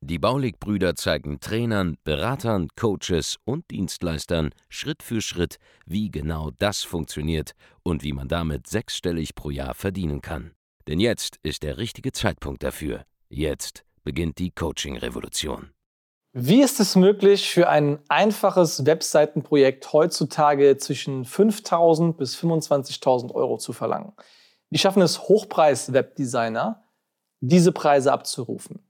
Die Baulig-Brüder zeigen Trainern, Beratern, Coaches und Dienstleistern Schritt für Schritt, wie genau das funktioniert und wie man damit sechsstellig pro Jahr verdienen kann. Denn jetzt ist der richtige Zeitpunkt dafür. Jetzt beginnt die Coaching-Revolution. Wie ist es möglich, für ein einfaches Webseitenprojekt heutzutage zwischen 5.000 bis 25.000 Euro zu verlangen? Wie schaffen es Hochpreis-Webdesigner, diese Preise abzurufen?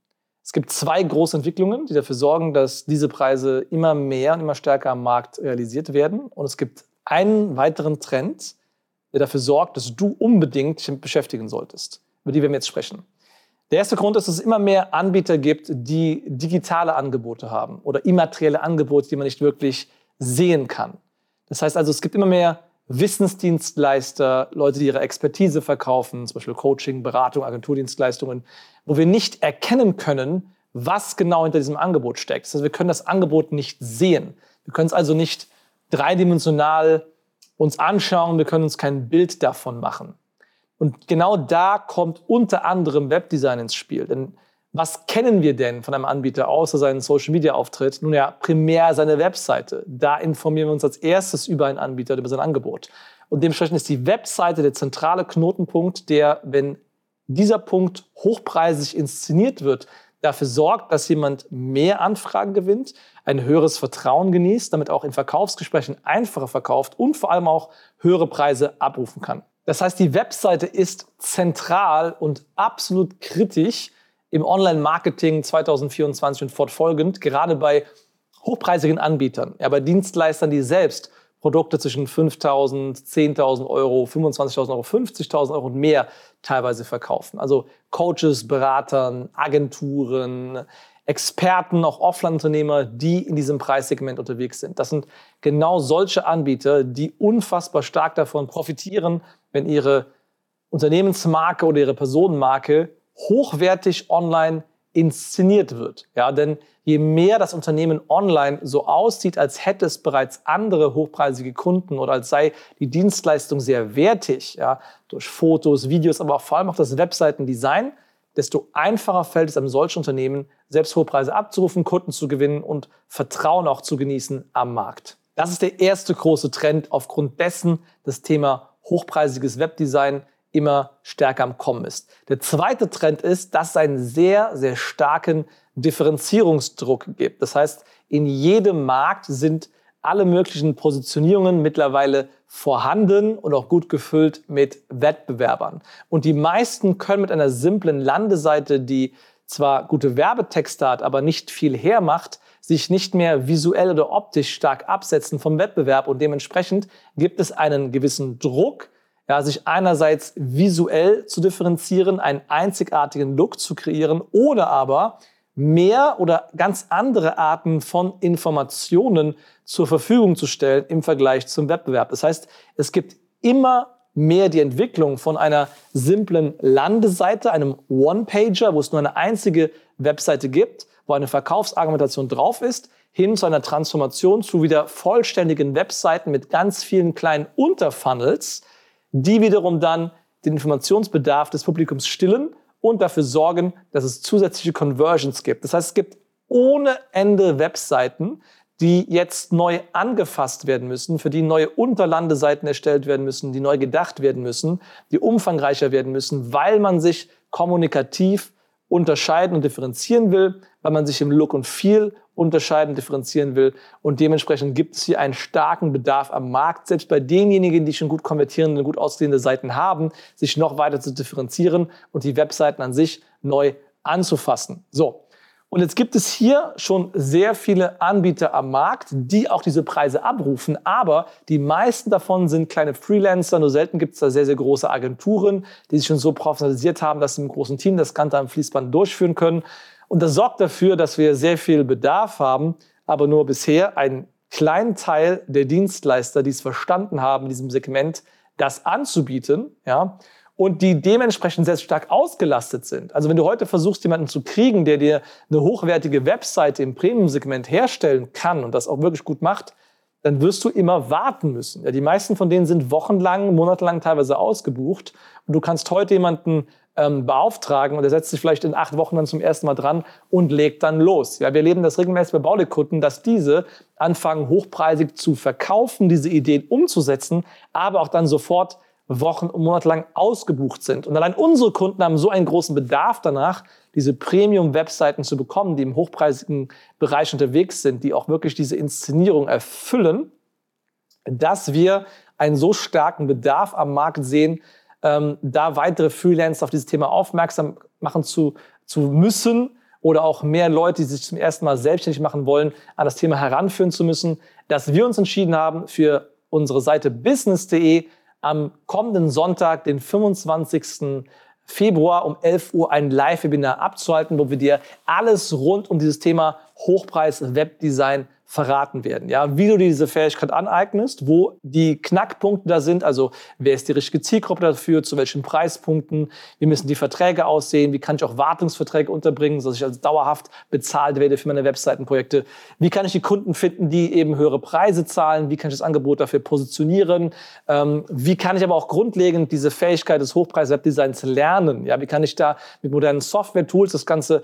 Es gibt zwei große Entwicklungen, die dafür sorgen, dass diese Preise immer mehr und immer stärker am Markt realisiert werden. Und es gibt einen weiteren Trend, der dafür sorgt, dass du unbedingt dich damit beschäftigen solltest, über die wir jetzt sprechen. Der erste Grund ist, dass es immer mehr Anbieter gibt, die digitale Angebote haben oder immaterielle Angebote, die man nicht wirklich sehen kann. Das heißt also, es gibt immer mehr Wissensdienstleister, Leute, die ihre Expertise verkaufen, zum Beispiel Coaching, Beratung, Agenturdienstleistungen, wo wir nicht erkennen können, was genau hinter diesem Angebot steckt. Das heißt, wir können das Angebot nicht sehen. Wir können es also nicht dreidimensional uns anschauen, wir können uns kein Bild davon machen. Und genau da kommt unter anderem Webdesign ins Spiel. Denn was kennen wir denn von einem Anbieter außer seinen Social Media Auftritt? Nun ja, primär seine Webseite. Da informieren wir uns als erstes über einen Anbieter über sein Angebot. Und dementsprechend ist die Webseite der zentrale Knotenpunkt, der, wenn dieser Punkt hochpreisig inszeniert wird, dafür sorgt, dass jemand mehr Anfragen gewinnt, ein höheres Vertrauen genießt, damit auch in Verkaufsgesprächen einfacher verkauft und vor allem auch höhere Preise abrufen kann. Das heißt, die Webseite ist zentral und absolut kritisch im Online-Marketing 2024 und fortfolgend, gerade bei hochpreisigen Anbietern, ja, bei Dienstleistern, die selbst Produkte zwischen 5.000, 10.000 Euro, 25.000 Euro, 50.000 Euro und mehr teilweise verkaufen. Also Coaches, Beratern, Agenturen, Experten, auch Offline-Unternehmer, die in diesem Preissegment unterwegs sind. Das sind genau solche Anbieter, die unfassbar stark davon profitieren, wenn ihre Unternehmensmarke oder ihre Personenmarke hochwertig online inszeniert wird. Ja, denn je mehr das Unternehmen online so aussieht, als hätte es bereits andere hochpreisige Kunden oder als sei die Dienstleistung sehr wertig, ja, durch Fotos, Videos, aber auch vor allem auch das Webseitendesign, desto einfacher fällt es einem solchen Unternehmen, selbst hohe Preise abzurufen, Kunden zu gewinnen und Vertrauen auch zu genießen am Markt. Das ist der erste große Trend, aufgrund dessen das Thema hochpreisiges Webdesign immer stärker am Kommen ist. Der zweite Trend ist, dass es einen sehr, sehr starken Differenzierungsdruck gibt. Das heißt, in jedem Markt sind alle möglichen Positionierungen mittlerweile vorhanden und auch gut gefüllt mit Wettbewerbern. Und die meisten können mit einer simplen Landeseite, die zwar gute Werbetexte hat, aber nicht viel hermacht, sich nicht mehr visuell oder optisch stark absetzen vom Wettbewerb und dementsprechend gibt es einen gewissen Druck, ja, sich einerseits visuell zu differenzieren, einen einzigartigen Look zu kreieren oder aber mehr oder ganz andere Arten von Informationen zur Verfügung zu stellen im Vergleich zum Wettbewerb. Das heißt, es gibt immer mehr die Entwicklung von einer simplen Landeseite, einem One-Pager, wo es nur eine einzige Webseite gibt, wo eine Verkaufsargumentation drauf ist, hin zu einer Transformation zu wieder vollständigen Webseiten mit ganz vielen kleinen Unterfunnels, die wiederum dann den Informationsbedarf des Publikums stillen und dafür sorgen, dass es zusätzliche Conversions gibt. Das heißt, es gibt ohne Ende Webseiten, die jetzt neu angefasst werden müssen, für die neue Unterlandeseiten erstellt werden müssen, die neu gedacht werden müssen, die umfangreicher werden müssen, weil man sich kommunikativ unterscheiden und differenzieren will, weil man sich im Look und Feel unterscheiden, differenzieren will. Und dementsprechend gibt es hier einen starken Bedarf am Markt, selbst bei denjenigen, die schon gut konvertierende, gut aussehende Seiten haben, sich noch weiter zu differenzieren und die Webseiten an sich neu anzufassen. So. Und jetzt gibt es hier schon sehr viele Anbieter am Markt, die auch diese Preise abrufen, aber die meisten davon sind kleine Freelancer. Nur selten gibt es da sehr, sehr große Agenturen, die sich schon so professionalisiert haben, dass sie im großen Team das Ganze am Fließband durchführen können. Und das sorgt dafür, dass wir sehr viel Bedarf haben, aber nur bisher ein kleinen Teil der Dienstleister, die es verstanden haben, in diesem Segment das anzubieten, ja, und die dementsprechend sehr stark ausgelastet sind. Also wenn du heute versuchst, jemanden zu kriegen, der dir eine hochwertige Webseite im Premium-Segment herstellen kann und das auch wirklich gut macht, dann wirst du immer warten müssen. Ja, die meisten von denen sind wochenlang, monatelang teilweise ausgebucht. Und du kannst heute jemanden ähm, beauftragen und er setzt sich vielleicht in acht Wochen dann zum ersten Mal dran und legt dann los. Ja, wir erleben das regelmäßig bei Baulekunden, dass diese anfangen, hochpreisig zu verkaufen, diese Ideen umzusetzen, aber auch dann sofort Wochen und Monate lang ausgebucht sind. Und allein unsere Kunden haben so einen großen Bedarf danach, diese Premium-Webseiten zu bekommen, die im hochpreisigen Bereich unterwegs sind, die auch wirklich diese Inszenierung erfüllen, dass wir einen so starken Bedarf am Markt sehen, ähm, da weitere Freelancer auf dieses Thema aufmerksam machen zu, zu müssen oder auch mehr Leute, die sich zum ersten Mal selbstständig machen wollen, an das Thema heranführen zu müssen, dass wir uns entschieden haben, für unsere Seite business.de am kommenden Sonntag, den 25. Februar um 11 Uhr ein Live-Webinar abzuhalten, wo wir dir alles rund um dieses Thema Hochpreis-Webdesign verraten werden. Ja, wie du diese Fähigkeit aneignest, wo die Knackpunkte da sind, also wer ist die richtige Zielgruppe dafür, zu welchen Preispunkten, wie müssen die Verträge aussehen, wie kann ich auch Wartungsverträge unterbringen, sodass ich als dauerhaft bezahlt werde für meine Webseitenprojekte, wie kann ich die Kunden finden, die eben höhere Preise zahlen, wie kann ich das Angebot dafür positionieren, ähm, wie kann ich aber auch grundlegend diese Fähigkeit des Hochpreis-Webdesigns lernen, ja, wie kann ich da mit modernen Software-Tools das Ganze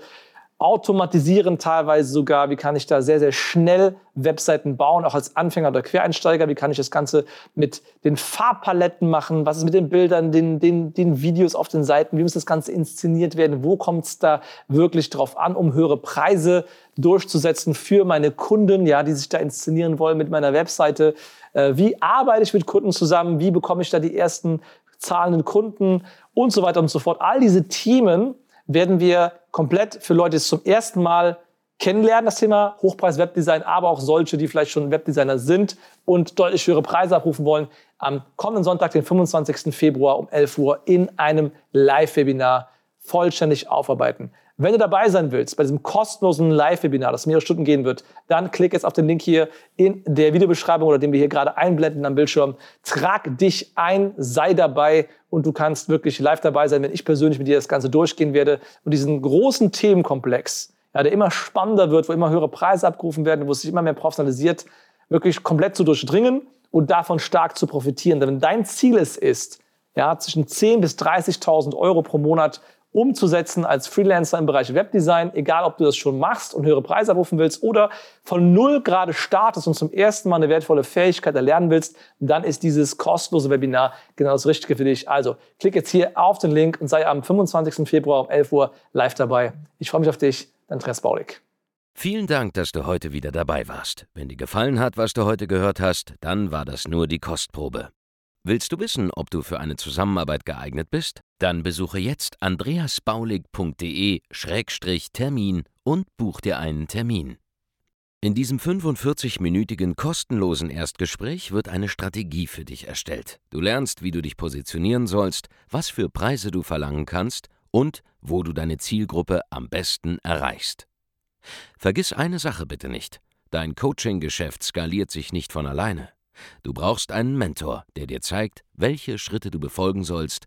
automatisieren teilweise sogar, wie kann ich da sehr, sehr schnell Webseiten bauen, auch als Anfänger oder Quereinsteiger, wie kann ich das Ganze mit den Farbpaletten machen, was ist mit den Bildern, den, den, den Videos auf den Seiten, wie muss das Ganze inszeniert werden, wo kommt es da wirklich drauf an, um höhere Preise durchzusetzen für meine Kunden, ja, die sich da inszenieren wollen mit meiner Webseite, äh, wie arbeite ich mit Kunden zusammen, wie bekomme ich da die ersten zahlenden Kunden? Und so weiter und so fort. All diese Themen werden wir komplett für Leute, die es zum ersten Mal kennenlernen, das Thema Hochpreis-Webdesign, aber auch solche, die vielleicht schon Webdesigner sind und deutlich höhere Preise abrufen wollen, am kommenden Sonntag, den 25. Februar um 11 Uhr in einem Live-Webinar vollständig aufarbeiten. Wenn du dabei sein willst bei diesem kostenlosen Live-Webinar, das mehrere Stunden gehen wird, dann klick jetzt auf den Link hier in der Videobeschreibung oder den wir hier gerade einblenden am Bildschirm. Trag dich ein, sei dabei und du kannst wirklich live dabei sein, wenn ich persönlich mit dir das Ganze durchgehen werde und diesen großen Themenkomplex, ja, der immer spannender wird, wo immer höhere Preise abgerufen werden, wo es sich immer mehr professionalisiert, wirklich komplett zu durchdringen und davon stark zu profitieren. Denn wenn dein Ziel es ist, ja, zwischen 10.000 bis 30.000 Euro pro Monat umzusetzen als Freelancer im Bereich Webdesign, egal ob du das schon machst und höhere Preise abrufen willst oder von null gerade startest und zum ersten Mal eine wertvolle Fähigkeit erlernen willst, dann ist dieses kostenlose Webinar genau das Richtige für dich. Also klick jetzt hier auf den Link und sei am 25. Februar um 11 Uhr live dabei. Ich freue mich auf dich, Andreas Baulig. Vielen Dank, dass du heute wieder dabei warst. Wenn dir gefallen hat, was du heute gehört hast, dann war das nur die Kostprobe. Willst du wissen, ob du für eine Zusammenarbeit geeignet bist? Dann besuche jetzt andreasbaulig.de-termin und buch dir einen Termin. In diesem 45-minütigen kostenlosen Erstgespräch wird eine Strategie für dich erstellt. Du lernst, wie du dich positionieren sollst, was für Preise du verlangen kannst und wo du deine Zielgruppe am besten erreichst. Vergiss eine Sache bitte nicht. Dein Coaching-Geschäft skaliert sich nicht von alleine. Du brauchst einen Mentor, der dir zeigt, welche Schritte du befolgen sollst